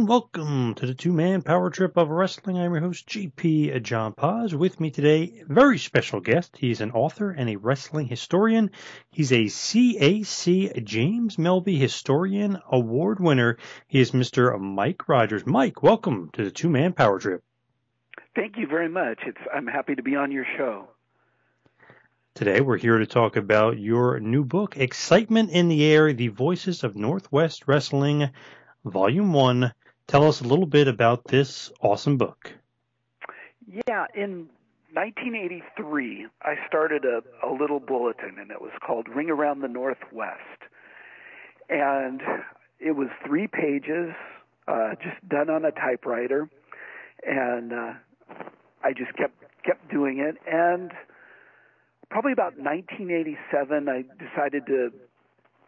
And welcome to the two-man power trip of wrestling. I'm your host, GP uh, John Paz. With me today, very special guest. He's an author and a wrestling historian. He's a CAC James Melby Historian Award winner. He is Mr. Mike Rogers. Mike, welcome to the two-man power trip. Thank you very much. It's, I'm happy to be on your show. Today, we're here to talk about your new book, Excitement in the Air The Voices of Northwest Wrestling Volume 1. Tell us a little bit about this awesome book. Yeah, in 1983, I started a, a little bulletin, and it was called Ring Around the Northwest. And it was three pages, uh, just done on a typewriter. And uh, I just kept kept doing it. And probably about 1987, I decided to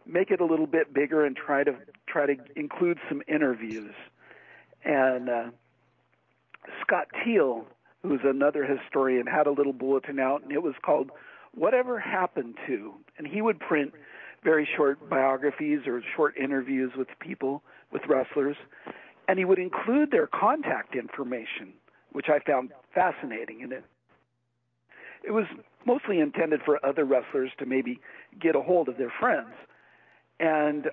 make it a little bit bigger and try to try to include some interviews. And uh, Scott Teal, who's another historian, had a little bulletin out, and it was called "Whatever Happened to," and he would print very short biographies or short interviews with people, with wrestlers, and he would include their contact information, which I found fascinating. And it it was mostly intended for other wrestlers to maybe get a hold of their friends. And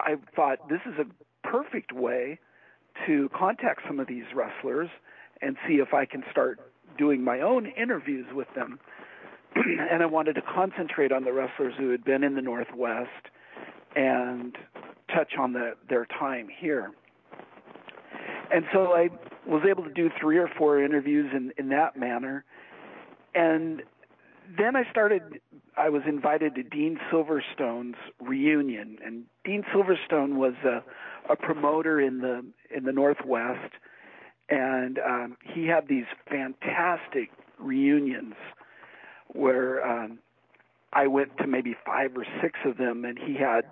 I thought this is a perfect way to contact some of these wrestlers and see if I can start doing my own interviews with them. and I wanted to concentrate on the wrestlers who had been in the Northwest and touch on the, their time here. And so I was able to do three or four interviews in, in that manner. And then I started. I was invited to Dean Silverstone's reunion, and Dean Silverstone was a, a promoter in the in the Northwest, and um, he had these fantastic reunions where um, I went to maybe five or six of them, and he had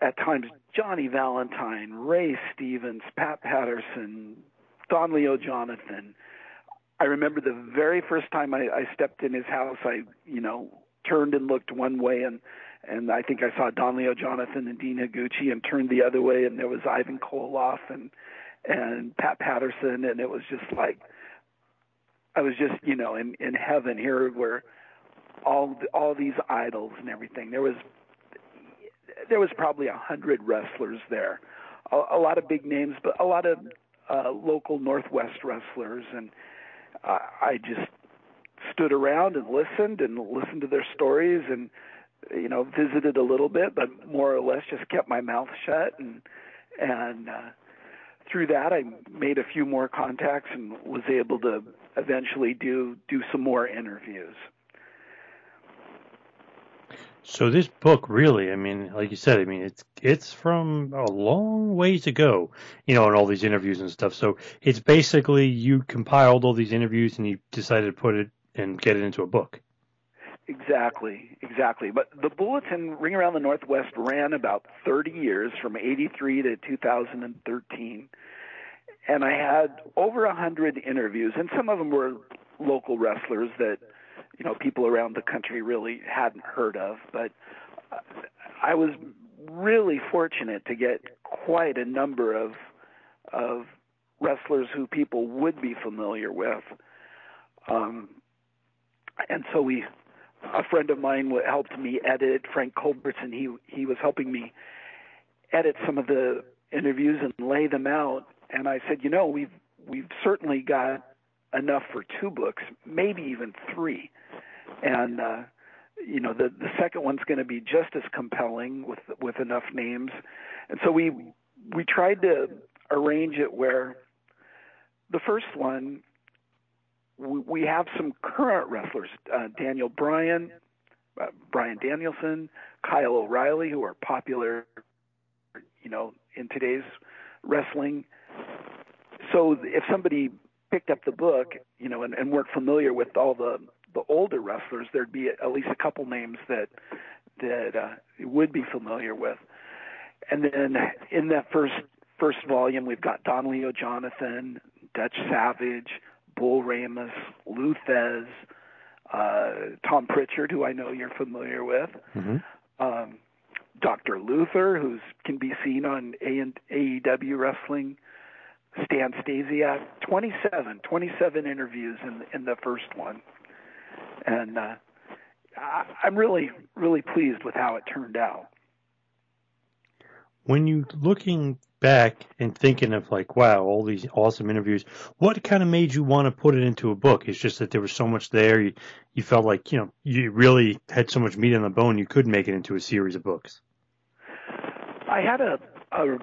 at times Johnny Valentine, Ray Stevens, Pat Patterson, Don Leo Jonathan. I remember the very first time I, I stepped in his house, I, you know, turned and looked one way and and I think I saw Don Leo Jonathan and Dean Higuchi and turned the other way and there was Ivan Koloff and and Pat Patterson and it was just like I was just, you know, in in heaven here where all all these idols and everything. There was there was probably a hundred wrestlers there, a, a lot of big names, but a lot of uh, local Northwest wrestlers, and uh, I just stood around and listened and listened to their stories and you know visited a little bit, but more or less just kept my mouth shut and and uh, through that I made a few more contacts and was able to eventually do do some more interviews. So this book really, I mean, like you said, I mean, it's it's from a long ways to go, you know, in all these interviews and stuff. So it's basically you compiled all these interviews and you decided to put it and get it into a book. Exactly, exactly. But the bulletin Ring Around the Northwest ran about 30 years, from 83 to 2013, and I had over a hundred interviews, and some of them were local wrestlers that you know people around the country really hadn't heard of. But I was really fortunate to get quite a number of of wrestlers who people would be familiar with. Um, and so we a friend of mine helped me edit Frank Culbertson. He he was helping me edit some of the interviews and lay them out. And I said, you know, we've we've certainly got enough for two books, maybe even three. And uh, you know, the the second one's going to be just as compelling with with enough names. And so we we tried to arrange it where the first one we we have some current wrestlers, uh, Daniel Bryan, uh, Bryan Danielson, Kyle O'Reilly, who are popular, you know, in today's wrestling. So if somebody picked up the book, you know, and, and weren't familiar with all the the older wrestlers, there'd be at least a couple names that that uh, would be familiar with. And then in that first first volume, we've got Don Leo Jonathan, Dutch Savage, Bull Ramos, Lou Thesz, uh, Tom Pritchard, who I know you're familiar with, mm-hmm. um, Dr. Luther, who can be seen on A- AEW Wrestling, Stan Stasiak, 27, 27 interviews in in the first one, and uh, I, I'm really really pleased with how it turned out. When you looking back and thinking of like, wow, all these awesome interviews. What kind of made you want to put it into a book? It's just that there was so much there. You, you felt like, you know, you really had so much meat on the bone. You could make it into a series of books. I had a, a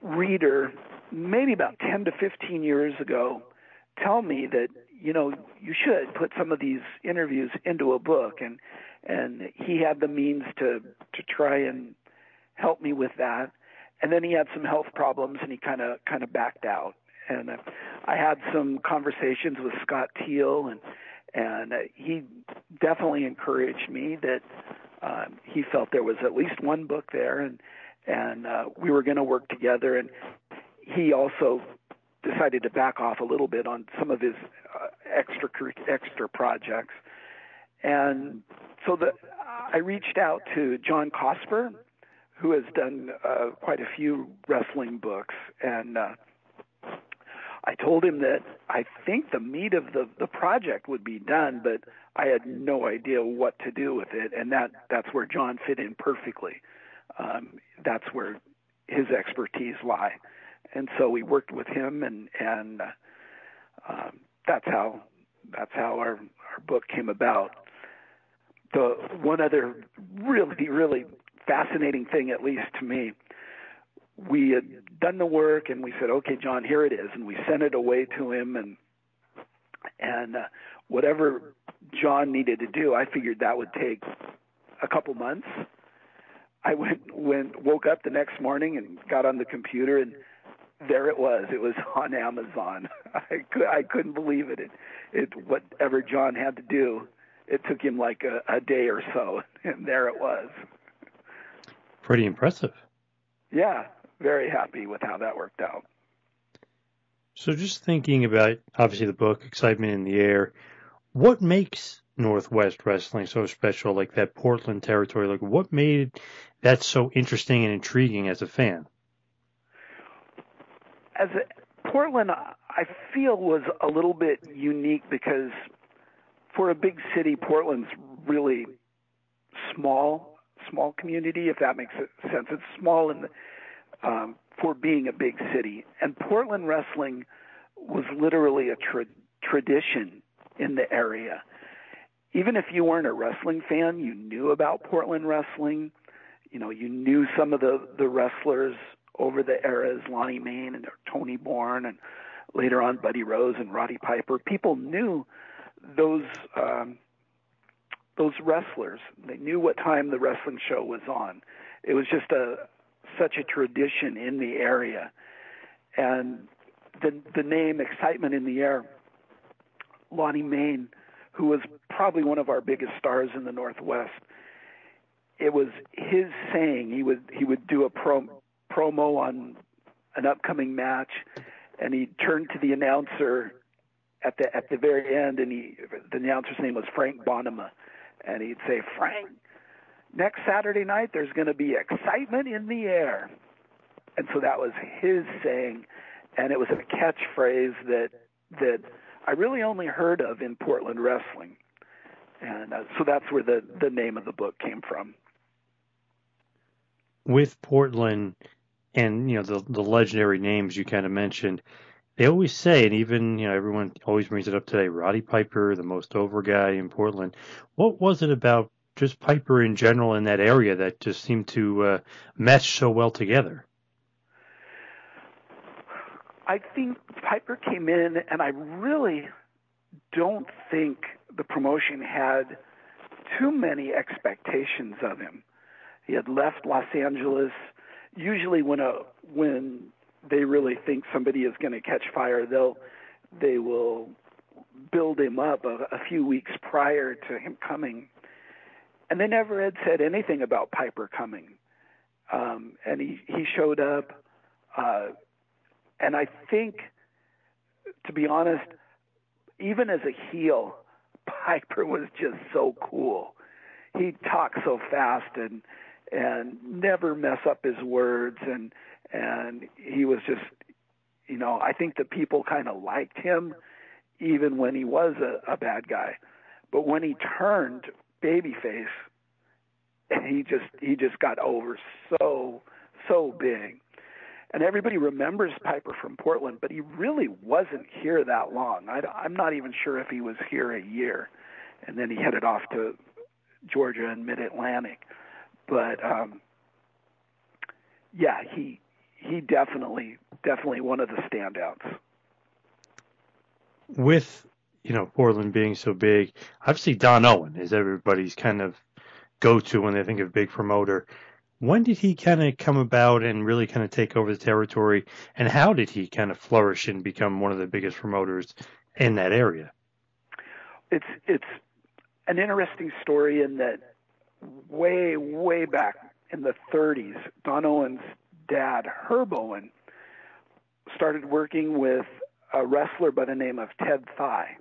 reader maybe about 10 to 15 years ago tell me that, you know, you should put some of these interviews into a book and, and he had the means to, to try and help me with that. And then he had some health problems and he kind of kind of backed out. And uh, I had some conversations with Scott Teal and and uh, he definitely encouraged me that uh, he felt there was at least one book there and and uh, we were going to work together. And he also decided to back off a little bit on some of his uh, extra extra projects. And so the I reached out to John Cosper who has done uh, quite a few wrestling books, and uh, I told him that I think the meat of the the project would be done, but I had no idea what to do with it, and that that's where John fit in perfectly. Um, that's where his expertise lie, and so we worked with him, and and uh, um, that's how that's how our our book came about. The one other really really fascinating thing, at least to me. We had done the work, and we said, "Okay, John, here it is," and we sent it away to him, and and uh, whatever John needed to do, I figured that would take a couple months. I went went woke up the next morning and got on the computer and there it was. It was on Amazon. I could I couldn't believe it. It it whatever John had to do, it took him like a, a day or so, and there it was. Pretty impressive. Yeah, very happy with how that worked out. So, just thinking about obviously the book, Excitement in the Air, what makes Northwest Wrestling so special, like that Portland territory? Like, what made that so interesting and intriguing as a fan? As a, Portland, I feel was a little bit unique because for a big city, Portland's really small small community, if that makes sense. It's small in the, um, for being a big city. And Portland wrestling was literally a tra- tradition in the area. Even if you weren't a wrestling fan, you knew about Portland wrestling. You know, you knew some of the the wrestlers over the eras, Lonnie Mayne and Tony Borne and later on Buddy Rose and Roddy Piper. People knew those um, those wrestlers. They knew what time the wrestling show was on. It was just a such a tradition in the area, and the the name excitement in the air. Lonnie Mayne, who was probably one of our biggest stars in the Northwest, it was his saying. He would he would do a pro, promo on an upcoming match, and he turned to the announcer at the at the very end, and he the announcer's name was Frank Bonnema, and he'd say, Frank, next Saturday night there's going to be excitement in the air, and so that was his saying, and it was a catchphrase that that I really only heard of in Portland wrestling, and uh, so that's where the the name of the book came from. With Portland and you know the the legendary names you kind of mentioned, they always say, and even you know everyone always brings it up today. Roddy Piper, the most over guy in Portland. What was it about just Piper in general in that area that just seemed to uh, mesh so well together? I think Piper came in, and I really don't think the promotion had too many expectations of him. He had left Los Angeles. Usually, when a when they really think somebody is going to catch fire, they'll they will build him up a, a few weeks prior to him coming. And they never had said anything about Piper coming. Um, and he he showed up. Uh, and I think, to be honest, even as a heel, Piper was just so cool. He talked so fast and and never mess up his words and and he was just you know I think the people kind of liked him even when he was a, a bad guy but when he turned babyface he just he just got over so so big and everybody remembers Piper from Portland, but he really wasn't here that long. I, I'm not even sure if he was here a year, and then he headed off to Georgia and Mid Atlantic. But um, yeah, he he definitely definitely one of the standouts. With you know Portland being so big, obviously Don Owen is everybody's kind of go to when they think of big promoter. When did he kind of come about and really kind of take over the territory? And how did he kind of flourish and become one of the biggest promoters in that area? It's it's an interesting story in that way way back in the 30s, Don Owen's dad, Herb Owen, started working with a wrestler by the name of Ted Thye.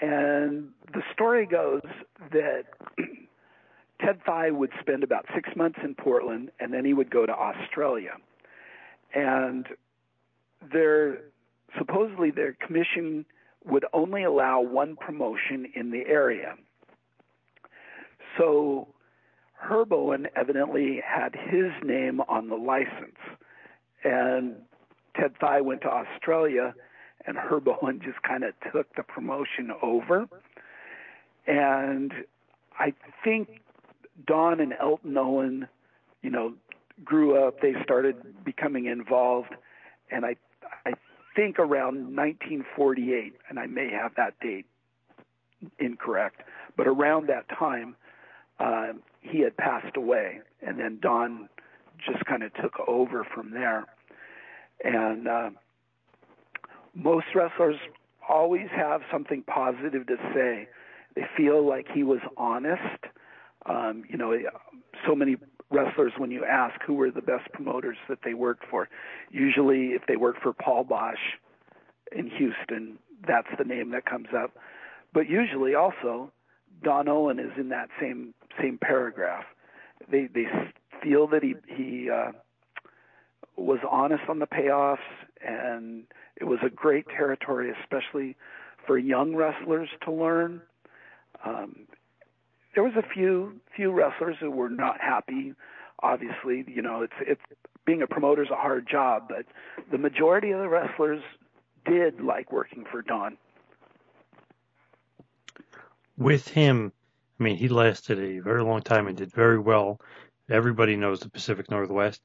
And the story goes that Ted Thye would spend about six months in Portland, and then he would go to Australia. And their supposedly their commission would only allow one promotion in the area. So Herb Owen evidently had his name on the license, and Ted Thye went to Australia, and Herb Owen just kind of took the promotion over. And I think Don and Elton Owen, you know, grew up. They started becoming involved, and I, I think around 1948, and I may have that date incorrect, but around that time, uh, he had passed away, and then Don just kind of took over from there. And uh, most wrestlers always have something positive to say. They feel like he was honest um, you know, so many wrestlers, when you ask who were the best promoters that they worked for, usually if they worked for Paul Boesch in Houston, that's the name that comes up. But usually also, Don Owen is in that same same paragraph. They they feel that he he uh, was honest on the payoffs, and it was a great territory, especially for young wrestlers to learn. Um, there was a few few wrestlers who were not happy. Obviously, you know, it's it's being a promoter is a hard job, but the majority of the wrestlers did like working for Don. With him, I mean, he lasted a very long time and did very well. Everybody knows the Pacific Northwest.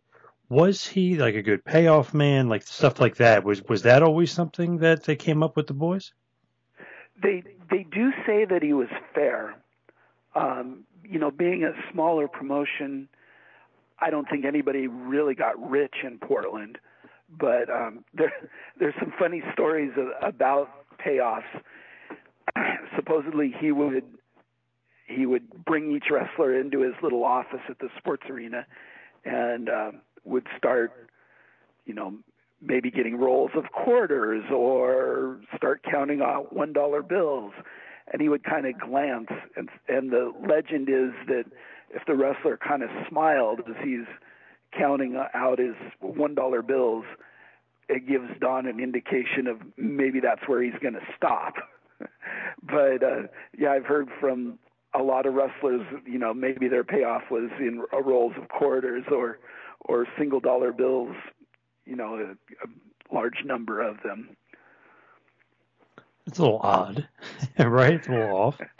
was he like a good payoff man, like stuff like that? Was was that always something that they came up with the boys? They they do say that he was fair. Um, you know, being a smaller promotion, I don't think anybody really got rich in Portland. But um, there there's some funny stories about payoffs. Supposedly, he would he would bring each wrestler into his little office at the sports arena and um, would start, you know, maybe getting rolls of quarters or start counting out one dollar bills. And he would kind of glance, and and the legend is that if the wrestler kind of smiled as he's counting out his one dollar bills, it gives Don an indication of maybe that's where he's going to stop. but uh, yeah, I've heard from a lot of wrestlers, you know, maybe their payoff was in rolls of quarters or or single dollar bills, you know, a, a large number of them. It's a little odd, right? It's a little off.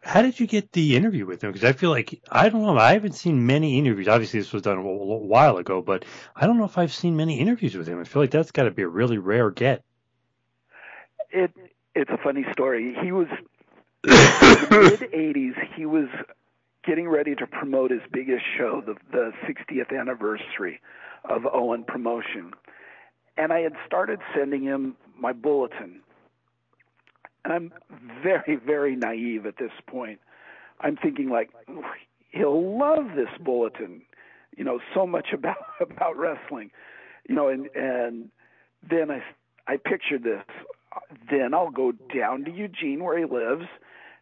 How did you get the interview with him? Because I feel like I don't know. I haven't seen many interviews. Obviously, this was done a while ago, but I don't know if I've seen many interviews with him. I feel like that's got to be a really rare get. It it's a funny story. He was mid '80s. He was getting ready to promote his biggest show, the the 60th anniversary of Owen Promotion, and I had started sending him my bulletin. And I'm very, very naive at this point. I'm thinking like he'll love this bulletin, you know, so much about about wrestling, you know, and and then I I pictured this then I'll go down to Eugene where he lives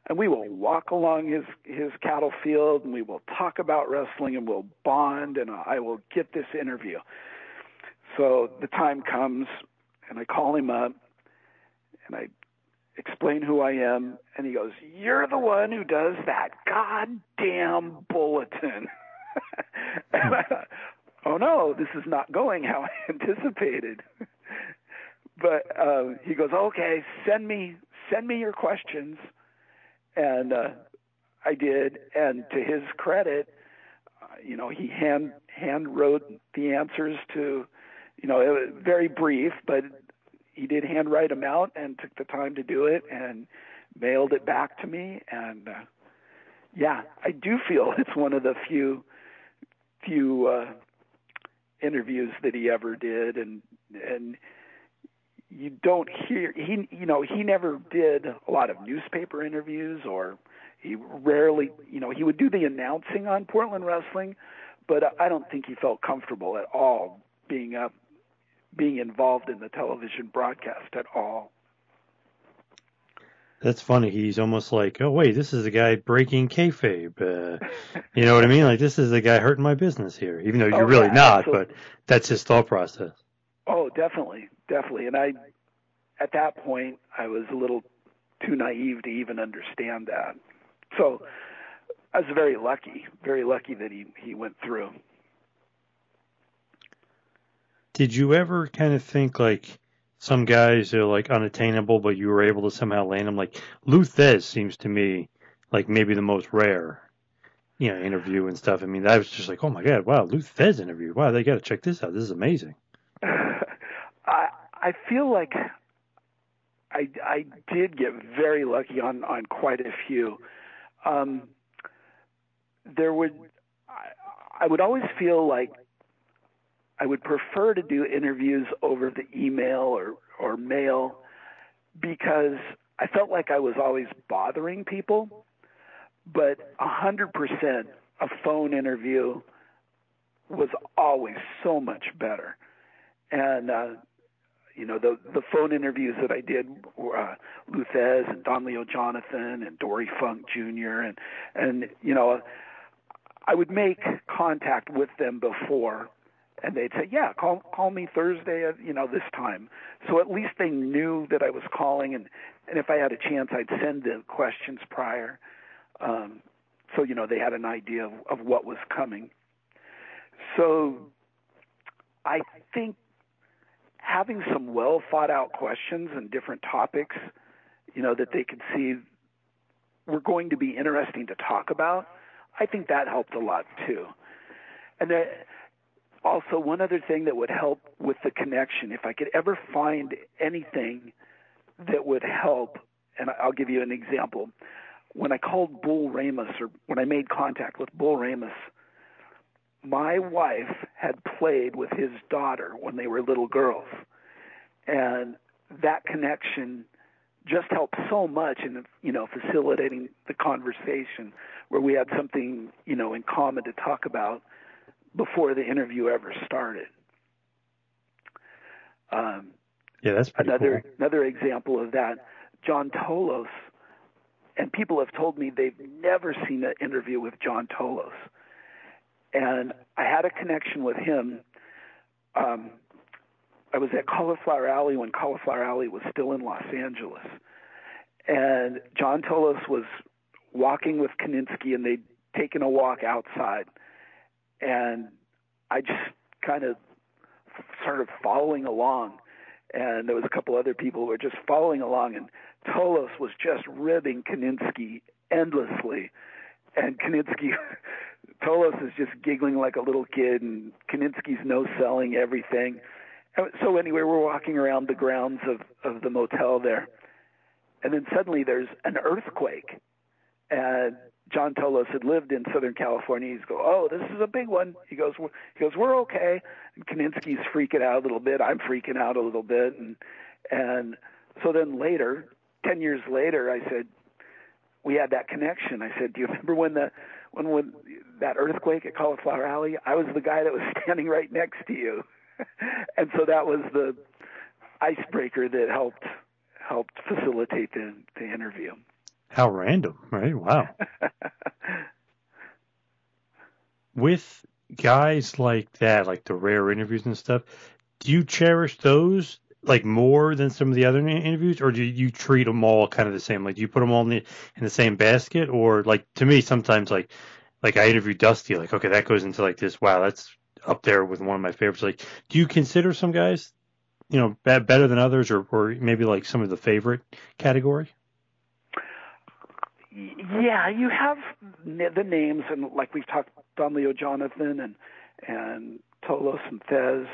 and we will walk along his his cattle field and we will talk about wrestling and we'll bond and I will get this interview. So the time comes and I call him up and I explain who I am and he goes, "You're the one who does that goddamn bulletin." and I thought, "Oh no, this is not going how I anticipated." But uh, he goes, okay, send me send me your questions, and uh, I did. And to his credit, uh, you know, he hand hand wrote the answers to, you know, it was very brief, but he did handwrite them out and took the time to do it and mailed it back to me. And uh, yeah, I do feel it's one of the few few uh, interviews that he ever did, and and you don't hear he you know he never did a lot of newspaper interviews or he rarely you know he would do the announcing on Portland wrestling but I don't think he felt comfortable at all being up being involved in the television broadcast at all that's funny. He's almost like, oh wait, this is a guy breaking kayfabe. Uh, you know what I mean? Like this is a guy hurting my business here, even though you're oh, really yeah, not. Absolutely. But that's his thought process. Oh, definitely, definitely. And I, at that point, I was a little too naive to even understand that. So I was very lucky, very lucky that he he went through. Did you ever kind of think like some guys are like unattainable, but you were able to somehow land them? Like Lou Thesz seems to me like maybe the most rare, you know, interview and stuff. I mean, I was just like, oh my god, wow, Lou Thesz interview. Wow, they got to check this out. This is amazing. I feel like I I did get very lucky on on quite a few. Um, there would I, I would always feel like I would prefer to do interviews over the email or or mail because I felt like I was always bothering people. But a hundred percent, a phone interview was always so much better. And uh, you know, the the phone interviews that I did were uh, Lou Thesz and Don Leo Jonathan and Dory Funk Jr. and and you know, I would make contact with them before, and they'd say, "Yeah, call call me Thursday at you know this time." So at least they knew that I was calling, and and if I had a chance, I'd send the questions prior, um, so you know they had an idea of, of what was coming. So I think having some well thought out questions and different topics, you know, that they could see were going to be interesting to talk about, I think that helped a lot too. And then also one other thing that would help with the connection, if I could ever find anything that would help, and I'll give you an example. When I called Bull Ramos, or when I made contact with Bull Ramos, my wife had played with his daughter when they were little girls. And that connection just helped so much in you know facilitating the conversation where we had something you know in common to talk about before the interview ever started. Um, yeah, that's another cool. another example of that. John Tolos, and people have told me they've never seen an interview with John Tolos, and I had a connection with him. Um, I was at Cauliflower Alley when Cauliflower Alley was still in Los Angeles, and John Tolos was walking with Kiniski, and they'd taken a walk outside, and I just kind of started following along, and there was a couple other people who were just following along, and Tolos was just ribbing Kiniski endlessly, and Kiniski. Tolos is just giggling like a little kid, and Kiniski's no selling everything so anyway, we're walking around the grounds of of the motel there, and then suddenly there's an earthquake, and John Tolos had lived in Southern California. He's go, oh, this is a big one. He goes, he goes, we're okay. And Kiniski's freaking out a little bit. I'm freaking out a little bit, and and so then later, ten years later, I said, we had that connection. I said, do you remember when the when when that earthquake at Cauliflower Alley? I was the guy that was standing right next to you. and so that was the icebreaker that helped helped facilitate the the interview. How random, right? Wow. With guys like that, like the rare interviews and stuff, do you cherish those like more than some of the other interviews, or do you treat them all kind of the same? Like, do you put them all in the in the same basket, or like to me sometimes like like I interviewed Dusty, like okay, that goes into like this. Wow, that's up there with one of my favorites. Like, do you consider some guys, you know, better than others, or, or maybe like some of the favorite category? Yeah, you have the names, and like we've talked, Don Leo Jonathan and and Tolos and Thesz.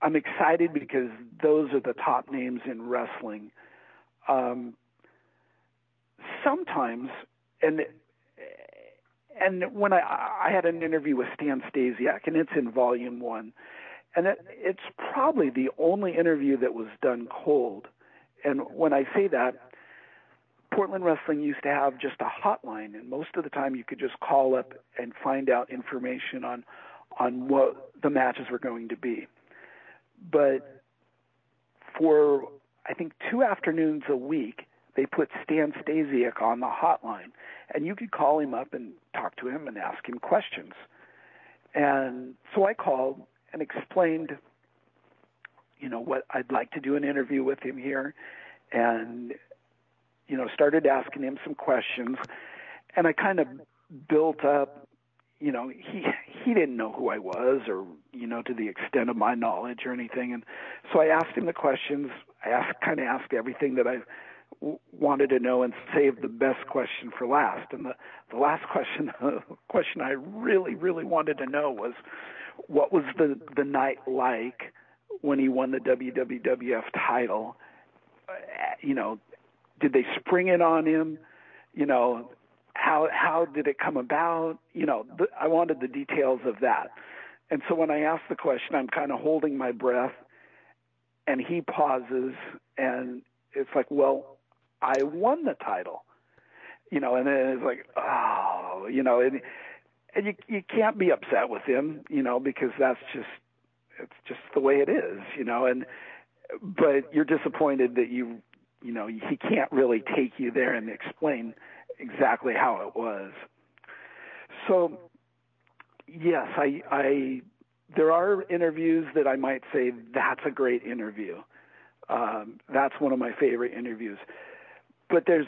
I'm excited because those are the top names in wrestling. Um, sometimes, and and when I I had an interview with Stan Stasiak, and it's in volume one, and it, it's probably the only interview that was done cold. And when I say that, Portland Wrestling used to have just a hotline, and most of the time you could just call up and find out information on on what the matches were going to be. But for I think two afternoons a week, they put Stan Stasiak on the hotline, and you could call him up and talk to him and ask him questions. And so I called and explained, you know, what I'd like to do an interview with him here, and you know, started asking him some questions, and I kind of built up. You know, he he didn't know who I was, or you know, to the extent of my knowledge or anything, and so I asked him the questions. I asked, kind of asked everything that I wanted to know and saved the best question for last. And the, the last question, the question I really, really wanted to know was, what was the the night like when he won the WWF title? Uh, you know, did they spring it on him? You know, how how did it come about? You know, I wanted the details of that. And so when I ask the question, I'm kind of holding my breath, and he pauses, and it's like, well, I won the title. You know, and then it's like, oh, you know, and and you you can't be upset with him, you know, because that's just it's just the way it is, you know, and but you're disappointed that you you know he can't really take you there and explain exactly how it was. So yes, I I there are interviews that I might say that's a great interview. Um, that's one of my favorite interviews. But there's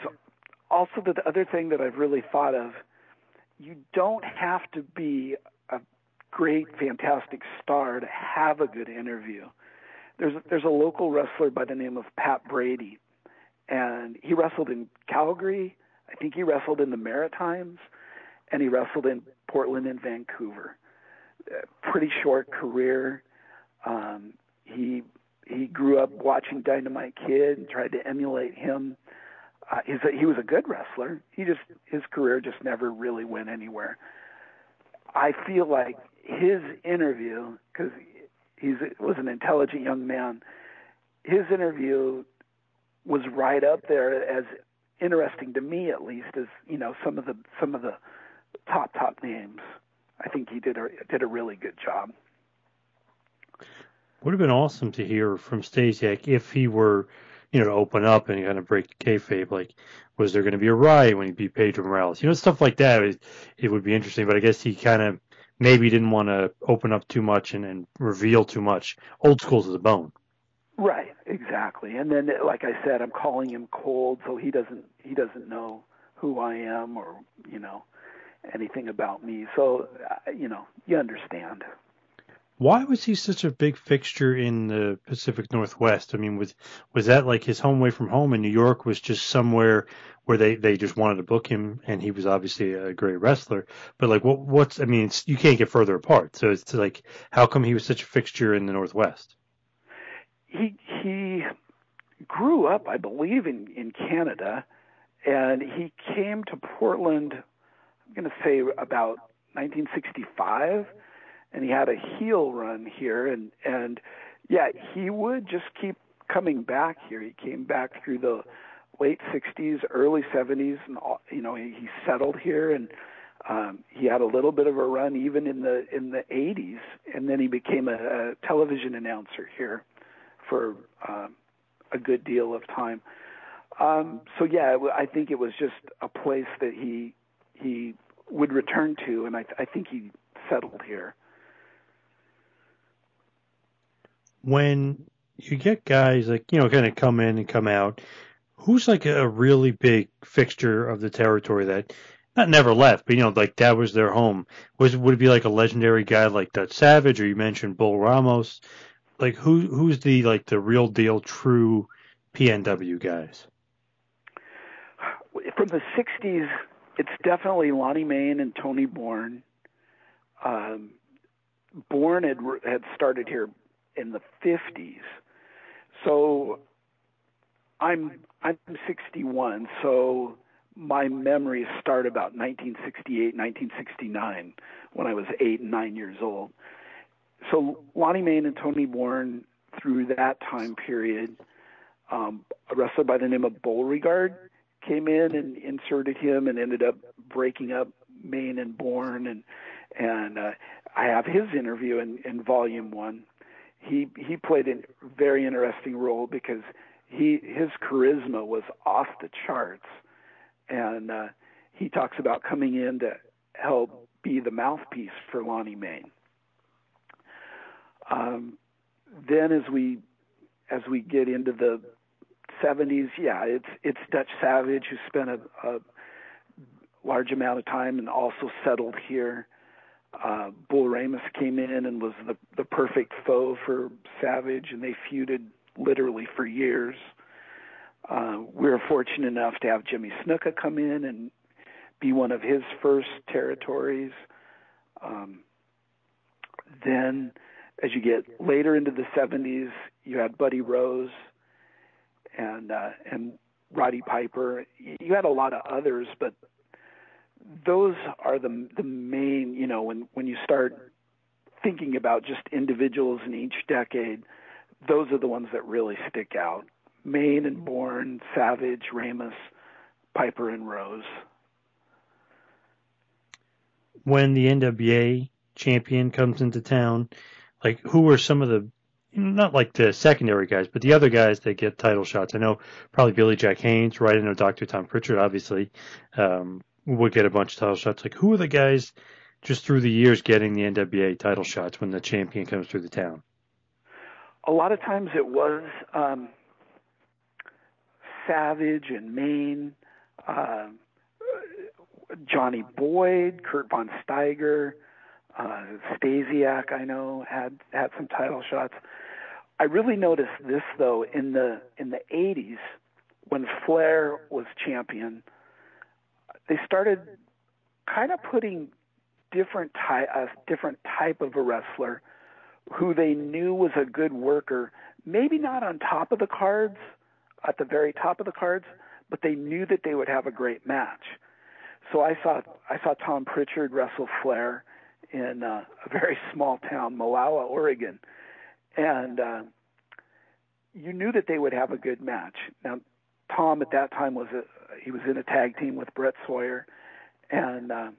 also the other thing that I've really thought of. You don't have to be a great, fantastic star to have a good interview. There's there's a local wrestler by the name of Pat Brady, and he wrestled in Calgary. I think he wrestled in the Maritimes, and he wrestled in Portland and Vancouver. Pretty short career. Um, he he grew up watching Dynamite Kid and tried to emulate him. Uh, he's a, he was a good wrestler. He just his career just never really went anywhere. I feel like his interview because he was an intelligent young man. His interview was right up there as interesting to me, at least, as you know some of the some of the top top names. I think he did a did a really good job. Would have been awesome to hear from Stasiak if he were, you know, to open up and kind of break kayfabe. Like, was there going to be a riot when he beat Pedro Morales? You know, stuff like that. It, it would be interesting. But I guess he kind of maybe didn't want to open up too much and, and reveal too much. Old school to the bone. Right, exactly. And then, like I said, I'm calling him cold, so he doesn't he doesn't know who I am or you know anything about me. So, uh, you know, you understand. Why was he such a big fixture in the Pacific Northwest? I mean, was was that like his home away from home, in New York was just somewhere where they they just wanted to book him, and he was obviously a great wrestler. But like, what what's I mean, you can't get further apart. So it's like, how come he was such a fixture in the Northwest? He he grew up, I believe, in in Canada, and he came to Portland. I'm going to say about 1965 and he had a heel run here and and yeah he would just keep coming back here. He came back through the late 60s early 70s and you know he, he settled here and um he had a little bit of a run even in the in the 80s and then he became a, a television announcer here for um a good deal of time. Um so yeah i think it was just a place that he he would return to and i i think he settled here when you get guys like you know kind of come in and come out, who's like a really big fixture of the territory that not never left, but you know like that was their home. Was would it be like a legendary guy like Dutch Savage, or you mentioned Bull Ramos? Like who who's the like the real deal true PNW guys? From the '60s, it's definitely Lonnie Mayne and Tony Borne. Um, Borne had had started here in the 50s. So I'm I'm 61, so my memories start about 1968, 1969, when I was eight and nine years old. So Lonnie Mayne and Tony Borne, through that time period, um, a wrestler by the name of Beauregard came in and inserted him and ended up breaking up Mayne and Borne. and and uh, I have his interview in, in volume one he he played a very interesting role because he his charisma was off the charts, and uh, he talks about coming in to help be the mouthpiece for Lonnie Mayne. Um, then as we as we get into the 70s, yeah, it's it's Dutch Savage who spent a, a large amount of time and also settled here uh, Bull Ramos came in and was the the perfect foe for Savage, and they feuded literally for years. Uh, we were fortunate enough to have Jimmy Snuka come in and be one of his first territories. Um, then, as you get later into the 70s, you had Buddy Rose and uh, and Roddy Piper. You had a lot of others, but those are the the main you know when when you start thinking about just individuals in each decade those are the ones that really stick out Mayne and Borne Savage Ramos Piper and Rose when the NWA champion comes into town like who are some of the not like the secondary guys, but the other guys that get title shots. I know probably Billy Jack Haynes, right? I know Dr. Tom Pritchard, obviously. Um, would get a bunch of title shots. Like, who are the guys just through the years getting the NWA title shots when the champion comes through the town? A lot of times it was um, Savage and Mayne, uh, Johnny Boyd, Kurt Von Steiger, uh, Stasiak. I know had had some title shots. I really noticed this though in the in the 80s when Flair was champion they started kind of putting different type a different type of a wrestler who they knew was a good worker, maybe not on top of the cards, at the very top of the cards, but they knew that they would have a great match. So I saw I saw Tom Pritchard wrestle Flair in uh, a very small town, Molalla, Oregon, and uh, you knew that they would have a good match. Now, Tom at that time was a he was in a tag team with Brett Sawyer, and uh,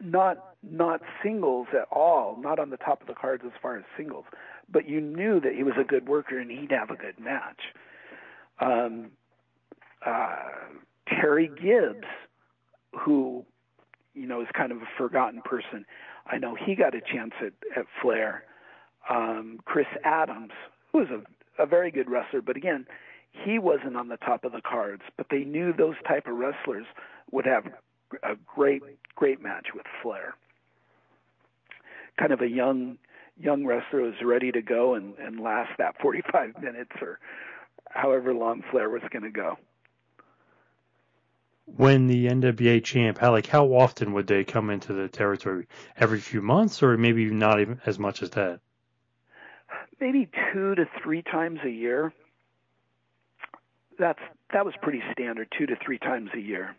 not not singles at all, not on the top of the cards as far as singles, but you knew that he was a good worker and he'd have a good match. Um, uh, Terry Gibbs, who you know is kind of a forgotten person, I know he got a chance at, at Flair. Um, Chris Adams, who was a, a very good wrestler, but again, he wasn't on the top of the cards. But they knew those type of wrestlers would have a great great match with Flair. Kind of a young young wrestler was ready to go and, and last that 45 minutes or however long Flair was going to go. When the NWA champ, how like how often would they come into the territory? Every few months, or maybe not even as much as that? Maybe two to three times a year. That's that was pretty standard, two to three times a year.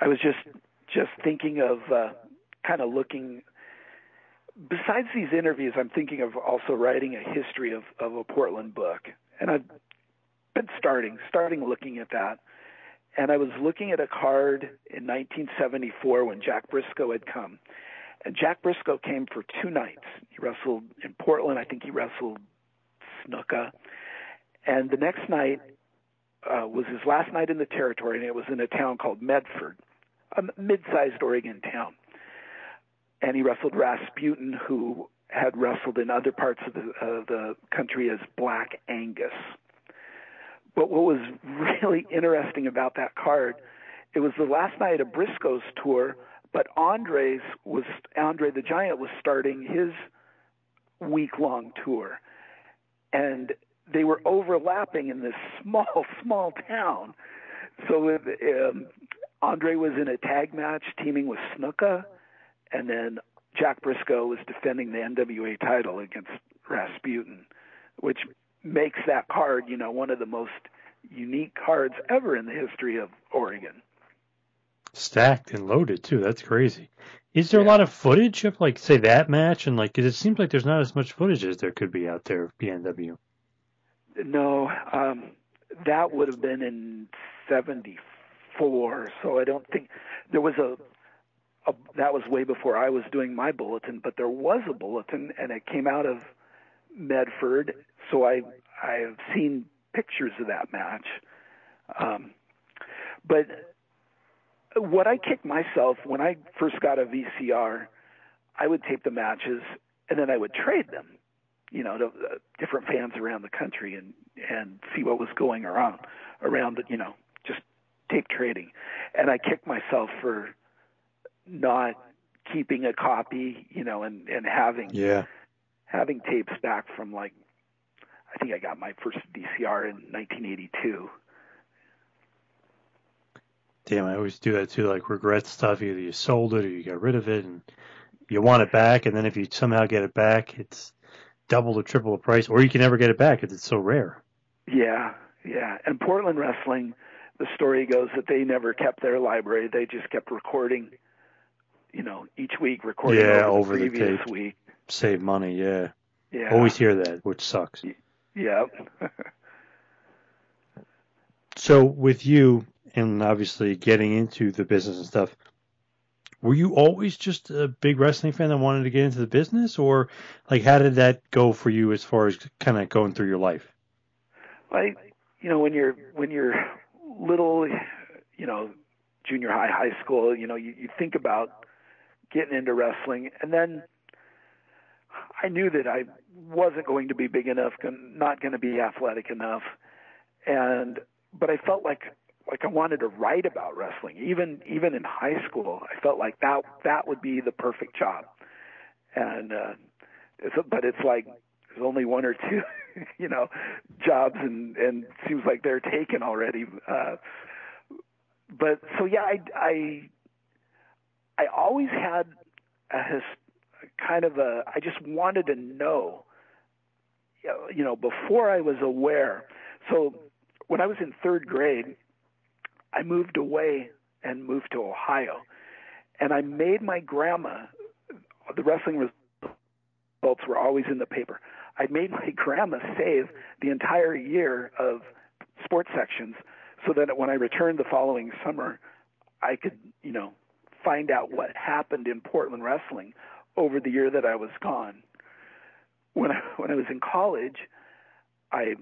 I was just just thinking of uh, kind of looking. Besides these interviews, I'm thinking of also writing a history of, of a Portland book, and I've been starting starting looking at that. And I was looking at a card in 1974 when Jack Brisco had come, and Jack Brisco came for two nights. He wrestled in Portland. I think he wrestled Snuka, and the next night uh, was his last night in the territory, and it was in a town called Medford, a mid-sized Oregon town. And he wrestled Rasputin, who had wrestled in other parts of the, uh, the country as Black Angus. But what was really interesting about that card, it was the last night of Brisco's tour, but Andre's was Andre the Giant was starting his week-long tour, and they were overlapping in this small, small town. So um, Andre was in a tag match teaming with Snuka, and then Jack Brisco was defending the NWA title against Rasputin, which makes that card, you know, one of the most unique cards ever in the history of Oregon. Stacked and loaded too. That's crazy. Is there yeah. a lot of footage of like say that match and like? Cause it seems like there's not as much footage as there could be out there of PNW. No, um, that would have been in '74. So I don't think there was a, a. That was way before I was doing my bulletin, but there was a bulletin, and it came out of Medford. So I I've seen pictures of that match. Um, but what I kicked myself when I first got a VCR, I would tape the matches and then I would trade them you know, to uh, different fans around the country and and see what was going around around you know just tape trading, and I kicked myself for not keeping a copy, you know, and and having yeah having tapes back from like I think I got my first VCR in 1982. Damn, I always do that too. Like regret stuff. Either you sold it or you got rid of it, and you want it back. And then if you somehow get it back, it's double or triple the price, or you can never get it back because it's so rare. Yeah, yeah. And Portland Wrestling, the story goes that they never kept their library; they just kept recording. You know, each week recording yeah, over, over the previous the week. Save money, yeah. Yeah. Always hear that, which sucks. Yeah. so with you, and obviously getting into the business and stuff, were you always just a big wrestling fan that wanted to get into the business, or like how did that go for you as far as kind of going through your life? Like, you know, when you're when you're little, you know, junior high, high school, you know, you, you think about getting into wrestling, and then I knew that I wasn't going to be big enough, not going to be athletic enough, and but I felt like like I wanted to write about wrestling. Even even in high school, I felt like that that would be the perfect job. And uh, it's, but it's like there's only one or two, you know, jobs, and and seems like they're taken already. Uh, but so yeah, I I I always had a his, kind of a I just wanted to know you know before I was aware. So when I was in 3rd grade, I moved away and moved to Ohio. And I made my grandma the wrestling results were always in the paper. I made my grandma save the entire year of sports sections so that when I returned the following summer, I could, you know, find out what happened in Portland wrestling over the year that I was gone. When I, when I was in college, I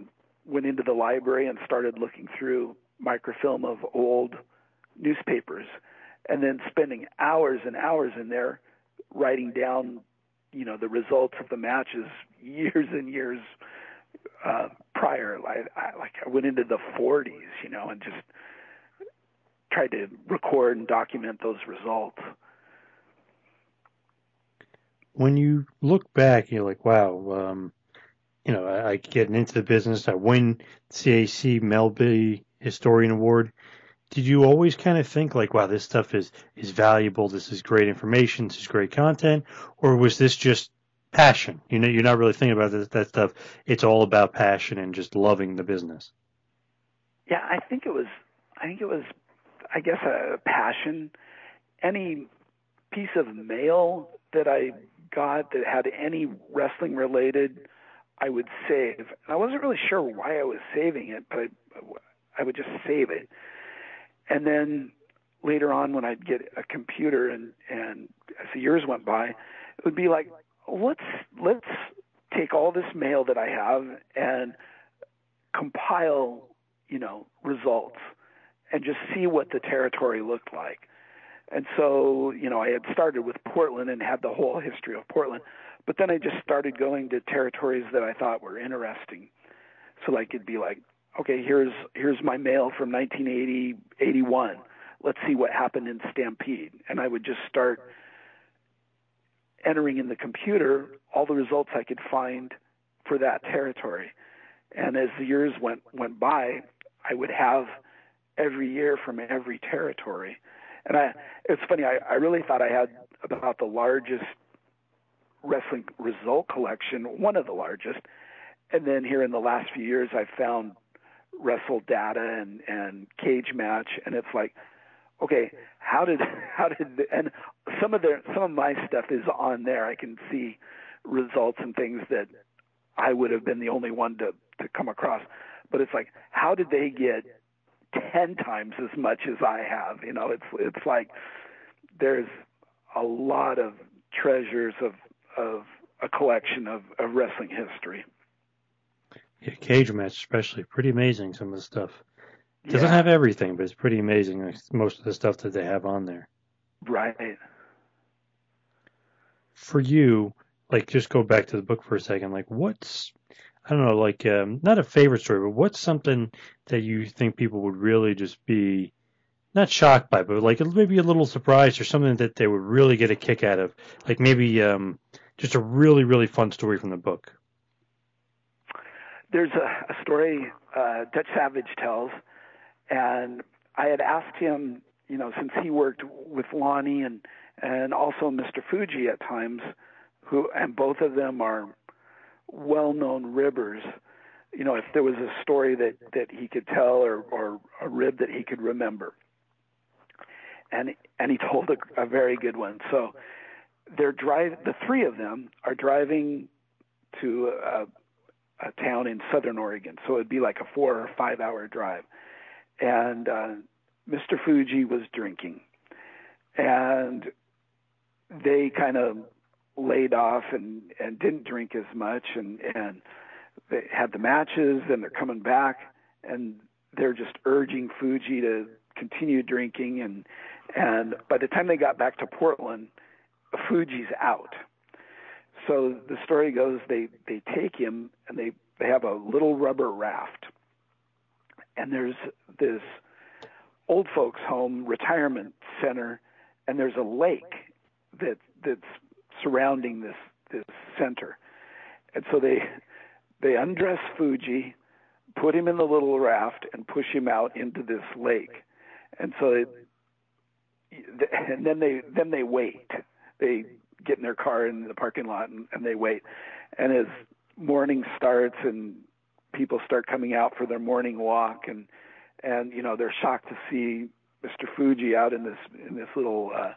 went into the library and started looking through microfilm of old newspapers and then spending hours and hours in there writing down you know the results of the matches years and years uh, prior. I, I, like I went into the 40s, you know, and just tried to record and document those results. When you look back, you're like, wow, um, you know, I, I getting into the business. I win CAC Melby Historian Award. Did you always kind of think like, wow, this stuff is is valuable. This is great information. This is great content, or was this just passion. You know, you're not really thinking about that, that stuff. It's all about passion and just loving the business. Yeah, I think it was. I think it was. I guess a passion. Any piece of mail that I got that had any wrestling related, I would save. And I wasn't really sure why I was saving it, but I, I would just save it. And then later on, when I'd get a computer, and and as the years went by, it would be like let's let's take all this mail that I have and compile, you know, results and just see what the territory looked like. And so, you know, I had started with Portland and had the whole history of Portland, but then I just started going to territories that I thought were interesting. So like it'd be like, okay, here's here's my mail from 1980, 81. Let's see what happened in Stampede. And I would just start entering in the computer all the results I could find for that territory. And as the years went went by, I would have every year from every territory. And I it's funny, I, I really thought I had about the largest wrestling result collection, one of the largest. And then here in the last few years I've found wrestle data and, and cage match and it's like okay, how did how did and some of their some of my stuff is on there. I can see results and things that I would have been the only one to to come across. But it's like, how did they get ten times as much as I have? You know, it's it's like there's a lot of treasures of of a collection of, of wrestling history. Yeah, cage match especially pretty amazing. Some of the stuff. It doesn't yeah. have everything, but it's pretty amazing. Like, most of the stuff that they have on there. Right. For you, like, just go back to the book for a second. Like, what's I don't know, like, um, not a favorite story, but what's something that you think people would really just be not shocked by, but like maybe a little surprised or something that they would really get a kick out of, like maybe um, just a really really fun story from the book. There's a, a story uh, Dutch Savage tells and I had asked him, you know, since he worked with Lonnie and and also Mr. Fuji at times, who and both of them are well-known ribbers. You know, if there was a story that that he could tell or or a rib that he could remember, and and he told a, a very good one. So they're drive the three of them are driving to a, a town in southern Oregon. So it'd be like a four or five hour drive and uh, Mr. Fuji was drinking, and they kind of laid off and and didn't drink as much, and and they had the matches, and they're coming back, and they're just urging Fuji to continue drinking, and and by the time they got back to Portland, Fuji's out. So the story goes they they take him and they they have a little rubber raft. And there's this old folks home retirement center and there's a lake that that's surrounding this this center. And so they they undress Fuji put him in the little raft and push him out into this lake. And so it, and then they then they wait. They get in their car in the parking lot and, and they wait. And as morning starts and people start coming out for their morning walk and and you know they're shocked to see Mr. Fuji out in this in this little uh,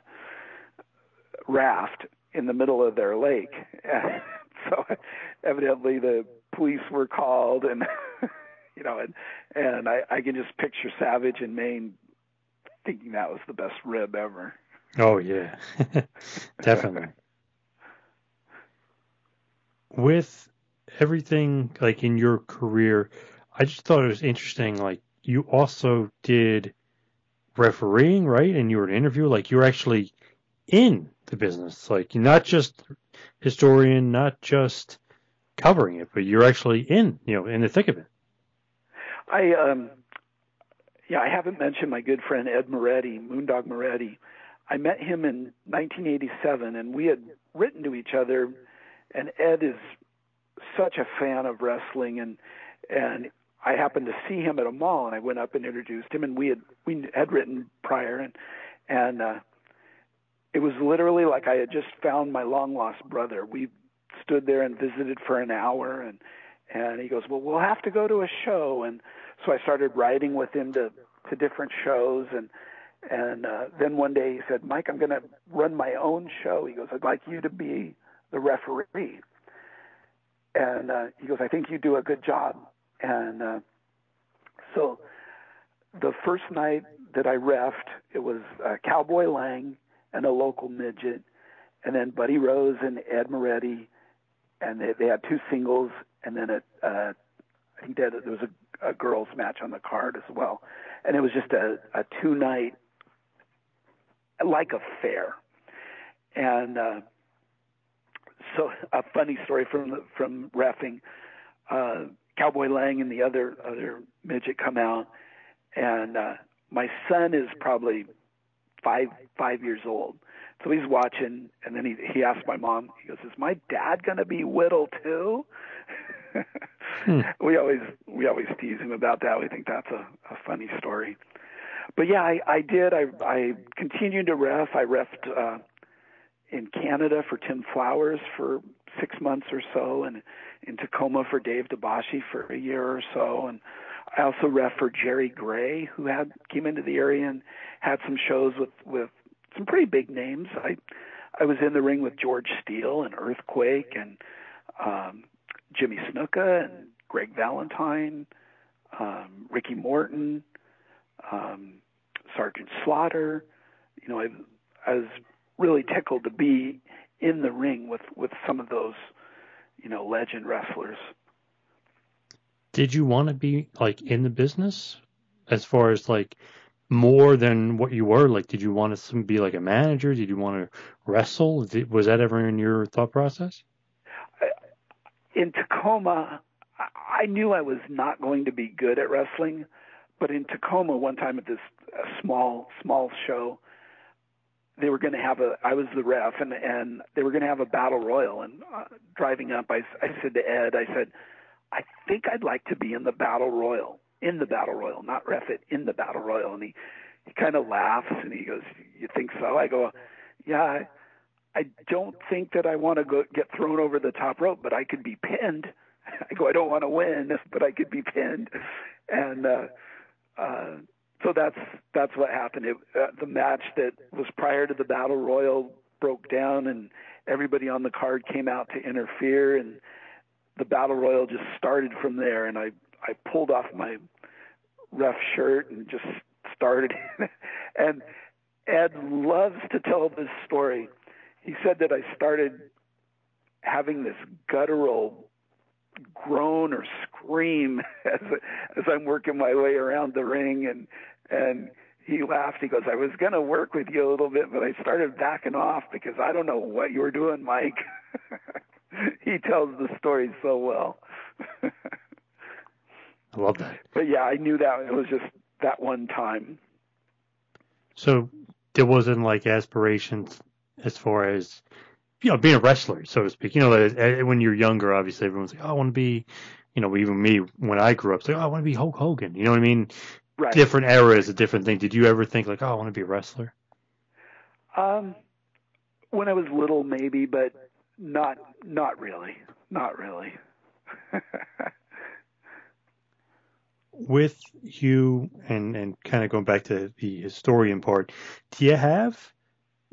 raft in the middle of their lake. And so evidently the police were called and you know and and I, I can just picture Savage in Mayne thinking that was the best rib ever. Oh yeah, definitely. With everything like in your career, I just thought it was interesting. Like you also did refereeing, right? And you were an interviewer. Like you were actually in the business, like not just historian, not just covering it, but you're actually in, you know, in the thick of it. I um yeah, I haven't mentioned my good friend Ed Moretti, Moondog Moretti. I met him in 1987, and we had written to each other. And Ed is such a fan of wrestling, and and I happened to see him at a mall, and I went up and introduced him, and we had we had written prior, and and uh, it was literally like I had just found my long lost brother. We stood there and visited for an hour, and and he goes, well, we'll have to go to a show, and so I started writing with him to to different shows and and uh, then one day he said, Mike, I'm going to run my own show. He goes, I'd like you to be the referee. And uh, he goes, I think you do a good job. And uh, so the first night that I refed, it was uh, Cowboy Lang and a local midget, and then Buddy Rose and Ed Moretti, and they, they had two singles, and then a, uh, I think that there was a a girls match on the card as well, and it was just a, a two night like a fair, and uh, so a funny story from the, from refing. Uh, Cowboy Lang and the other other midget come out, and uh, my son is probably five five years old. So he's watching, and then he he asked my mom. He goes, "Is my dad going to be Whittle too?" hmm. We always we always tease him about that. We think that's a, a funny story. But yeah, I, I did. I I continued to ref. I refed uh, in Canada for Tim Flowers for six months or so, and in Tacoma for Dave DeBasci for a year or so, and I also ref for Jerry Gray, who had came into the area and had some shows with with some pretty big names. I I was in the ring with George Steele and Earthquake and um, Jimmy Snuka and Greg Valentine, um, Ricky Morton, um, Sergeant Slaughter. You know, I, I was really tickled to be in the ring with with some of those, you know, legend wrestlers. Did you want to be like in the business, as far as like more than what you were? Like, did you want to be like a manager? Did you want to wrestle? Was that ever in your thought process? In Tacoma, I knew I was not going to be good at wrestling, but in Tacoma, one time at this small small show, they were going to have a. I was the ref, and and they were going to have a battle royal. And uh, driving up, I I said to Ed, I said, I think I'd like to be in the battle royal in the battle royal, not ref it in the battle royal. And he he kind of laughs and he goes, "You think so?" I go, "Yeah." I, I don't think that I want to go get thrown over the top rope, but I could be pinned. I go, I don't want to win, but I could be pinned, and uh, uh, so that's that's what happened. It, uh, the match that was prior to the battle royal broke down, and everybody on the card came out to interfere, and the battle royal just started from there. And I I pulled off my ref shirt and just started. and Ed loves to tell this story. He said that I started having this guttural groan or scream as as I'm working my way around the ring and and he laughed. He goes, "I was going to work with you a little bit, but I started backing off because I don't know what you were doing, Mike." he tells the story so well. I love that. But yeah, I knew that it was just that one time. So there wasn't like aspirations as far as you know being a wrestler, so to speak. You know, when you're younger, obviously everyone's like, oh, I want to be. You know, even me when I grew up, say, like, oh, I want to be Hulk Hogan. You know what I mean? right. different era is a different thing. Did you ever think like, oh, I want to be a wrestler? Um, when I was little, maybe, but not not really, not really. With you and and kind of going back to the historian part, do you have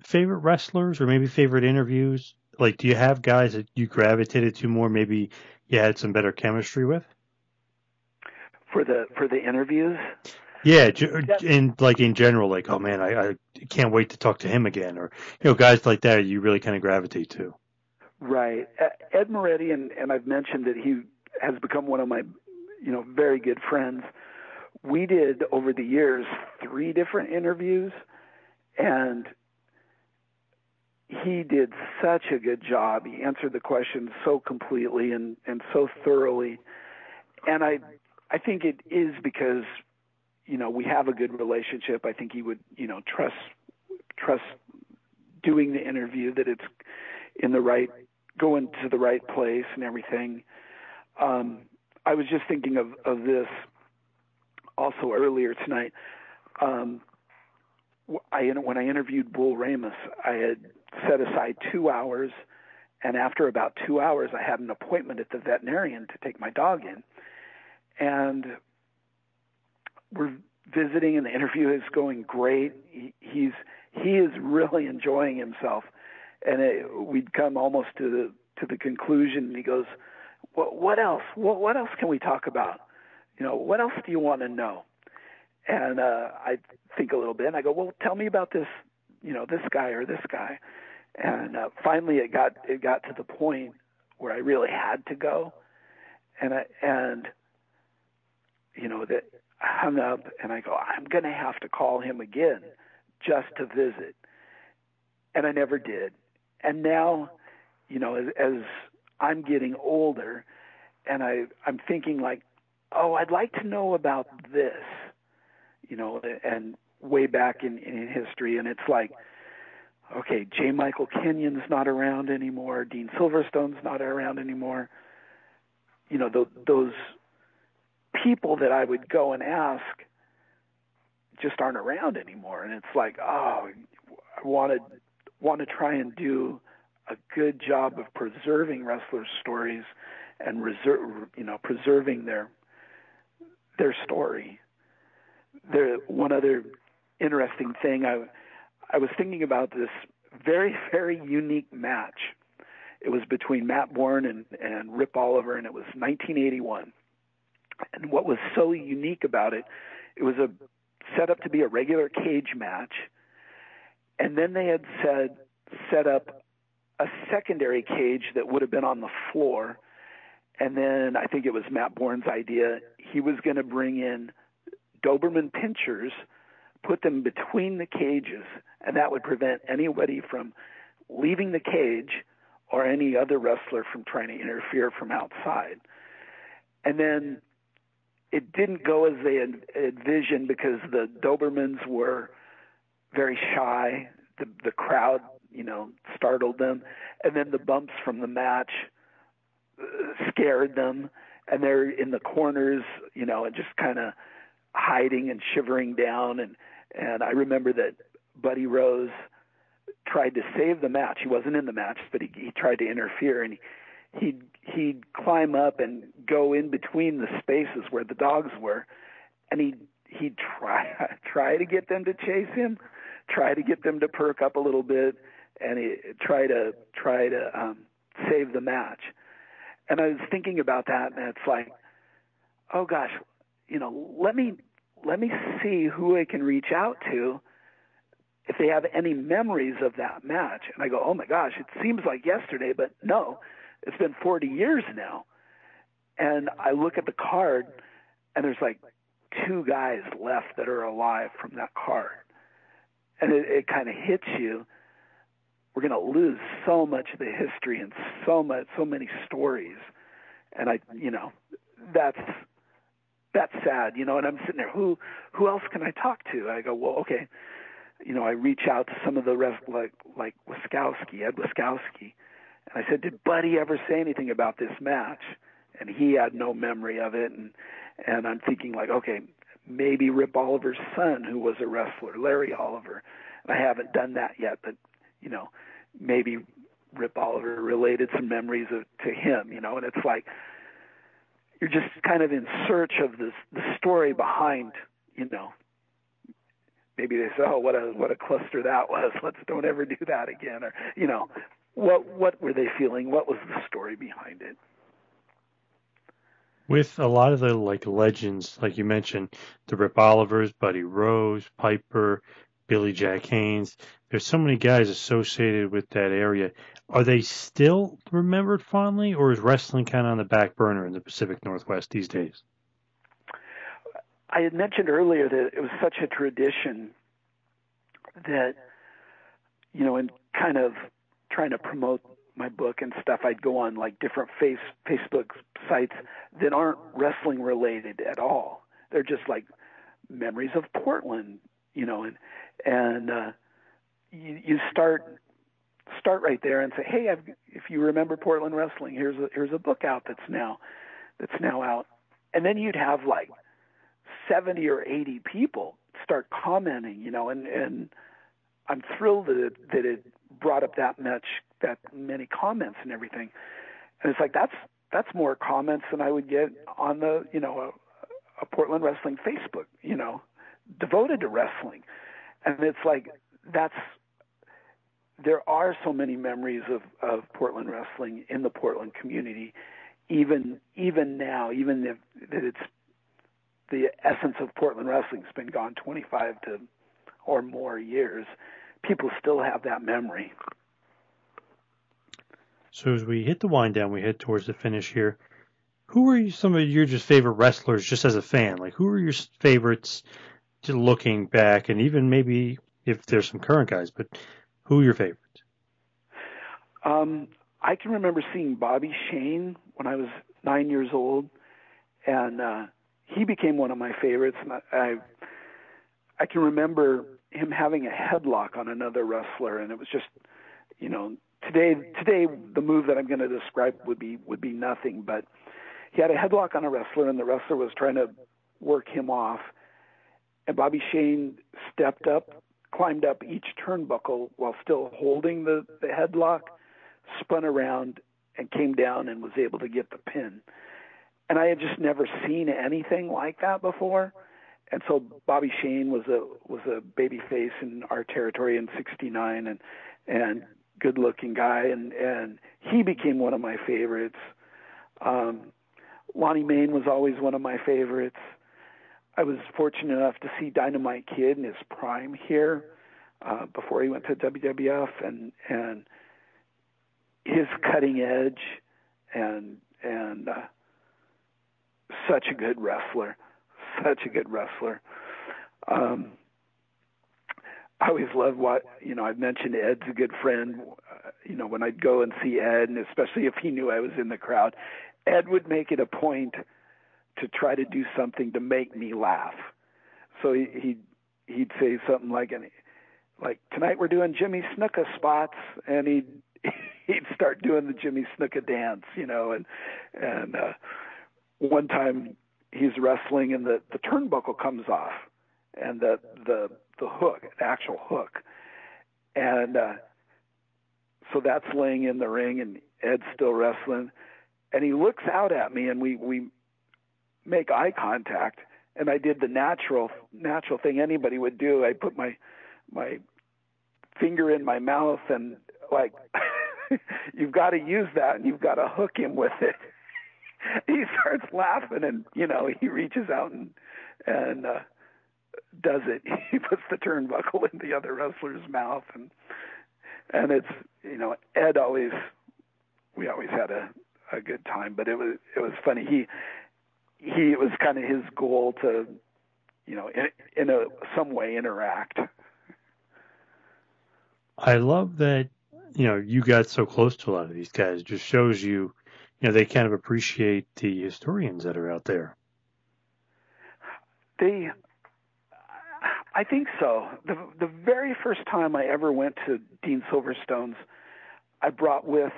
favorite wrestlers or maybe favorite interviews? Like, do you have guys that you gravitated to more? Maybe you had some better chemistry with. For the for the interviews. Yeah, in like in general, like oh man, I, I can't wait to talk to him again, or you know, guys like that you really kind of gravitate to. Right, Ed Moretti, and and I've mentioned that he has become one of my, you know, very good friends. We did over the years three different interviews, and he did such a good job. He answered the questions so completely and and so thoroughly, and I I think it is because you know we have a good relationship. I think he would you know trust trust doing the interview that it's in the right going to the right place and everything. Um, I was just thinking of of this also earlier tonight. Um, I when I interviewed Bull Ramos, I had set aside two hours, and after about two hours, I had an appointment at the veterinarian to take my dog in, and we're visiting, and the interview is going great. He, he's he is really enjoying himself, and it, we'd come almost to the to the conclusion. And he goes, "What what else? What what else can we talk about? You know, what else do you want to know?" And uh, I think a little bit, and I go, "Well, tell me about this, you know, this guy or this guy." And uh, finally, it got it got to the point where I really had to go, and I and you know that I hung up and I go, I'm to have to call him again just to visit. And I never did. And now, you know, as, as I'm getting older and I, I'm thinking like, oh, I'd like to know about this, you know, and way back in, in history. And it's like, okay, J. Michael Kenyon's not around anymore. Dean Silverstone's not around anymore. You know, th- those people that I would go and ask just aren't around anymore. And it's like, oh, I want to want to try and do a good job of preserving wrestlers' stories and reserve, you know, preserving their their story. There, one other interesting thing I I was thinking about this very very unique match. It was between Matt Borne and and Rip Oliver, and it was 1981. And what was so unique about it, it was a set up to be a regular cage match, and then they had said set up a secondary cage that would have been on the floor. And then I think it was Matt Borne's idea. He was going to bring in Doberman pinschers, put them between the cages, and that would prevent anybody from leaving the cage or any other wrestler from trying to interfere from outside. And then it didn't go as they had envisioned because the Dobermans were very shy. The the crowd, you know, startled them, and then the bumps from the match uh, scared them, and they're in the corners, you know, and just kind of hiding and shivering down. And and I remember that Buddy Rose tried to save the match. He wasn't in the match, but he, he tried to interfere, and he he'd he'd climb up and go in between the spaces where the dogs were, and he'd he'd try try to get them to chase him, try to get them to perk up a little bit, and he, try to try to um, save the match. And I was thinking about that, and it's like, oh gosh, you know, let me let me see who I can reach out to if they have any memories of that match. And I go, oh my gosh, it seems like yesterday, but no, it's been 40 years now. And I look at the card, and there's like two guys left that are alive from that card. And it, it kind of hits you. We're going to lose so much of the history and so much, so many stories. And I, you know, that's that's sad, you know. And I'm sitting there, who who else can I talk to? I go, well, okay, you know, I reach out to some of the rest, like like Wiskoski, Ed Wiskoski, and I said, "Did Buddy ever say anything about this match?" And he had no memory of it. And and I'm thinking like, okay, maybe Rip Oliver's son, who was a wrestler, Larry Oliver. I haven't done that yet, but you know, maybe Rip Oliver related some memories of, to him, you know, and it's like you're just kind of in search of this the story behind, you know. Maybe they say, "Oh, what a what a cluster that was. Let's don't ever do that again," or you know, what what were they feeling? What was the story behind it? With a lot of the like legends, like you mentioned, the Rip Olivers, Buddy Rose, Piper, Billy Jack Haynes. There's so many guys associated with that area. Are they still remembered fondly, or is wrestling kind of on the back burner in the Pacific Northwest these days? I had mentioned earlier that it was such a tradition that, you know, in kind of trying to promote my book and stuff, I'd go on like different face Facebook sites that aren't wrestling related at all. They're just like memories of Portland, you know, and and uh, you you start start right there and say, hey, I've, if you remember Portland wrestling, here's a here's a book out that's now that's now out, and then you'd have like seventy or eighty people start commenting, you know, and and I'm thrilled that it, that it brought up that much that many comments and everything, and it's like that's that's more comments than I would get on the you know a, a Portland wrestling Facebook, you know, devoted to wrestling and it's like that's there are so many memories of of Portland wrestling in the Portland community, even even now, even if that it's the essence of Portland wrestling's been gone 25 to or more years, people still have that memory. So as we hit the wind down, we head towards the finish here. Who are some of your just favorite wrestlers, just as a fan? Like, who are your favorites looking back, and even maybe if there's some current guys, but who are your favorites? Um, I can remember seeing Bobby Shane when I was nine years old, and uh, he became one of my favorites. And I, I, I can remember him having a headlock on another wrestler, and it was just, you know, today today the move that I'm going to describe would be would be nothing, but he had a headlock on a wrestler, and the wrestler was trying to work him off and Bobby Shane stepped up, climbed up each turnbuckle while still holding the, the headlock, spun around, and came down and was able to get the pin. And I had just never seen anything like that before. And so Bobby Shane was a was a baby face in our territory in '69, and and good looking guy, and and he became one of my favorites. Um, Lonnie Mayne was always one of my favorites. I was fortunate enough to see Dynamite Kid in his prime here uh, before he went to WWF, and and his cutting edge and and uh, such a good wrestler, such a good wrestler. Um, I always love what you know. I've mentioned Ed's a good friend. Uh, you know, when I'd go and see Ed, and especially if he knew I was in the crowd, Ed would make it a point to try to do something to make me laugh. So he, he'd he'd say something like, like tonight we're doing Jimmy Snuka spots, and he'd he'd start doing the Jimmy Snuka dance, you know, and and uh, one time he's wrestling and the the turnbuckle comes off, and the the the hook, the actual hook, and uh, so that's laying in the ring, and Ed's still wrestling, and he looks out at me, and we we make eye contact and I did the natural natural thing anybody would do. I put my my finger in my mouth and like you've got to use that and you've got to hook him with it. he starts laughing and you know he reaches out and and uh does it. He puts the turnbuckle in the other wrestler's mouth and and it's you know Ed always we always had a a good time but it was it was funny he he it was kind of his goal to you know in, in a some way interact. I love that you know you got so close to a lot of these guys. It just shows you you know they kind of appreciate the historians that are out there. They i think so. The the very first time i ever went to dean silverstone's i brought with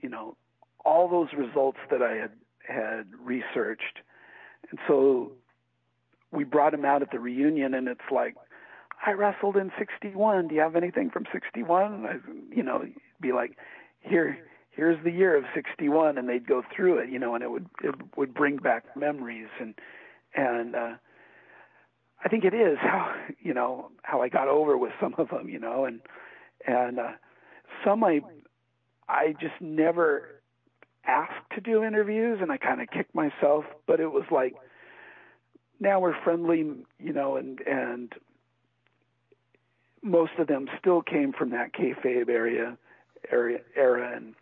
you know all those results that i had had researched. And so we brought him out at the reunion, and it's like, I wrestled in '61. Do you have anything from '61? I, you know, be like, here, here's the year of '61, and they'd go through it, you know, and it would it would bring back memories, and and uh, I think it is how you know how I got over with some of them, you know, and and uh, some I I just never asked to do interviews, and I kind of kicked myself, but it was like now we're friendly, you know, and and most of them still came from that kayfabe area area era, and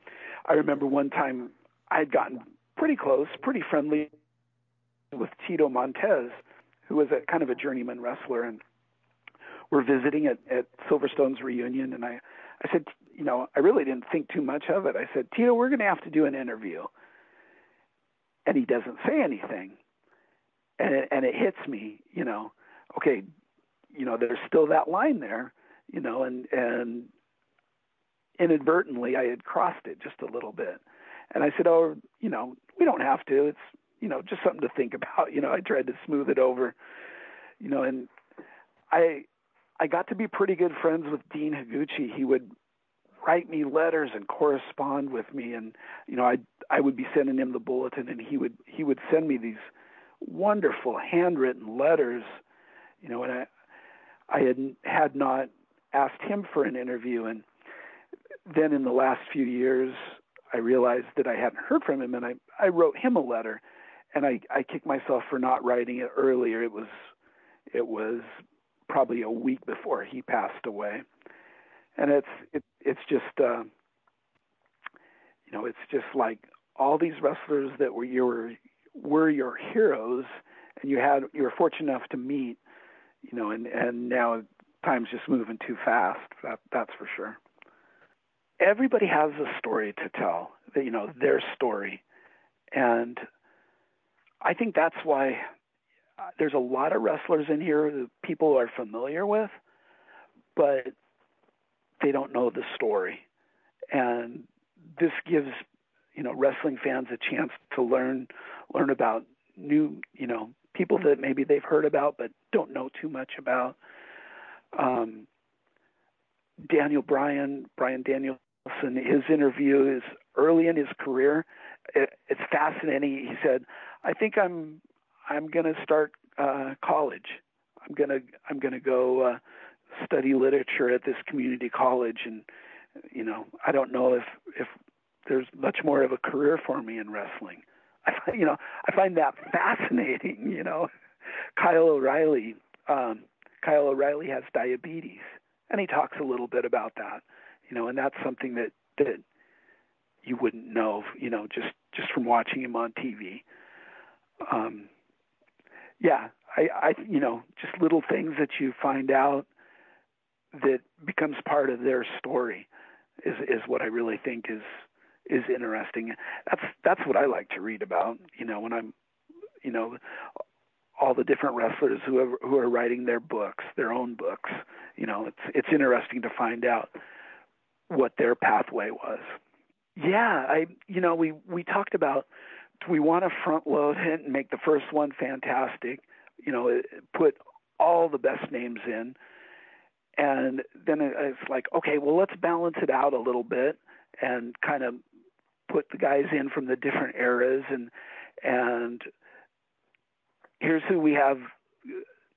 I remember one time I had gotten pretty close, pretty friendly with Tito Montez, who was a kind of a journeyman wrestler, and we're visiting at, at Silverstone's reunion, and I, I said, you know, I really didn't think too much of it. I said, Tito, we're going to have to do an interview, and he doesn't say anything, and it, and it hits me, you know, okay, you know, there's still that line there, you know, and and inadvertently I had crossed it just a little bit. And I said, "Oh, you know, we don't have to. It's, you know, just something to think about." You know, I tried to smooth it over. You know, and I I got to be pretty good friends with Dean Higuchi. He would write me letters and correspond with me and you know I I would be sending him the bulletin and he would he would send me these wonderful handwritten letters you know and I I had had not asked him for an interview and then in the last few years, I realized that I hadn't heard from him, and I I wrote him a letter, and I I kicked myself for not writing it earlier. It was it was probably a week before he passed away, and it's it it's just uh, you know it's just like all these wrestlers that were your were your heroes, and you had you were fortunate enough to meet, you know, and and now time's just moving too fast. That that's for sure everybody has a story to tell, you know, their story. And I think that's why uh, there's a lot of wrestlers in here that people are familiar with, but they don't know the story. And this gives, you know, wrestling fans a chance to learn learn about new, you know, people that maybe they've heard about but don't know too much about. Um, Daniel Bryan, Bryan Danielson, his interview is early in his career. It, it's fascinating. He said, "I think I'm I'm going to start uh, college. I'm going to I'm going to go uh, study literature at this community college, and you know I don't know if if there's much more of a career for me in wrestling. I find, you know I find that fascinating. You know, Kyle O'Reilly. Um, Kyle O'Reilly has diabetes, and he talks a little bit about that you know, and that's something that that you wouldn't know, you know, just just from watching him on TV. Um, yeah, I, I, you know, just little things that you find out that becomes part of their story is is what I really think is is interesting. That's that's what I like to read about. You know, when I'm, you know, all the different wrestlers who are, who are writing their books, their own books. You know, it's it's interesting to find out what their pathway was. Yeah, I you know we we talked about we want to front load it and make the first one fantastic. You know, put all the best names in, and then it's like okay, well let's balance it out a little bit and kind of put the guys in from the different eras and and here's who we have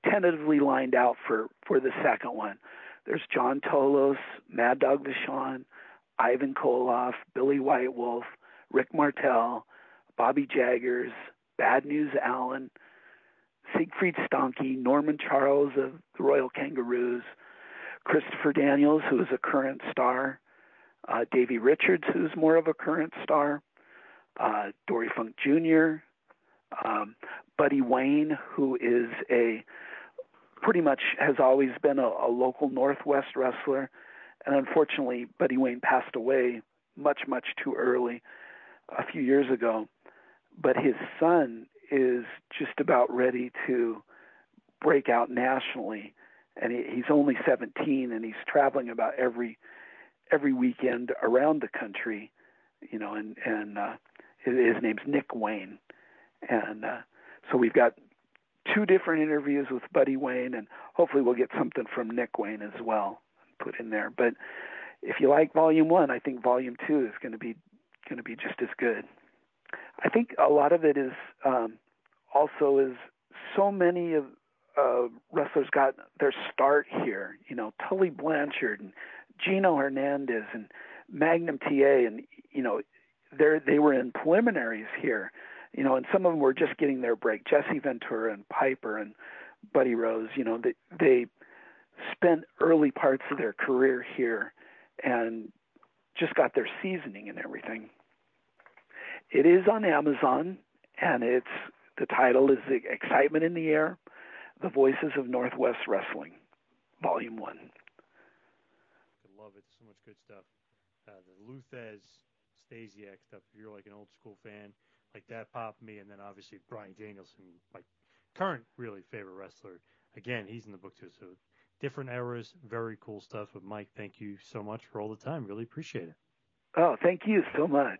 tentatively lined out for for the second one. There's John Tolos, Mad Dog Vachon, Ivan Koloff, Billy White Wolf, Rick Martel, Bobby Jaggers, Bad News Allen, Siegfried Stanke, Norman Charles of the Royal Kangaroos, Christopher Daniels, who is a current star, uh, Davey Richards, who's more of a current star, uh, Dory Funk Jr., um, Buddy Wayne, who is a pretty much has always been a, a local Northwest wrestler, and unfortunately, Buddy Wayne passed away much, much too early a few years ago. But his son is just about ready to break out nationally, and he, he's only 17, and he's traveling about every every weekend around the country, you know, and and uh, his, name's Nick Wayne, and uh, so we've got two different interviews with Buddy Wayne, and hopefully we'll get something from Nick Wayne as well put in there. But if you like Volume One, I think Volume Two is going to be going to be just as good. I think a lot of it is um, also is so many of uh, wrestlers got their start here. You know, Tully Blanchard and Gino Hernandez and Magnum TA, and you know, they they were in preliminaries here. You know, and some of them were just getting their break. Jesse Ventura and Piper and Buddy Rose. You know, they they spent early parts of their career here and just got their seasoning and everything. It is on Amazon, and it's the title is the Excitement in the Air: The Voices of Northwest Wrestling, Volume One. I love it. So much good stuff. Uh, the Lou Thesz Stasiak stuff. If you're like an old school fan, like that popped me, and then obviously Bryan Danielson, my current really favorite wrestler. Again, he's in the book too. So different eras, very cool stuff. But Mike, thank you so much for all the time. Really appreciate it. Oh, thank you so much.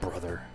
brother.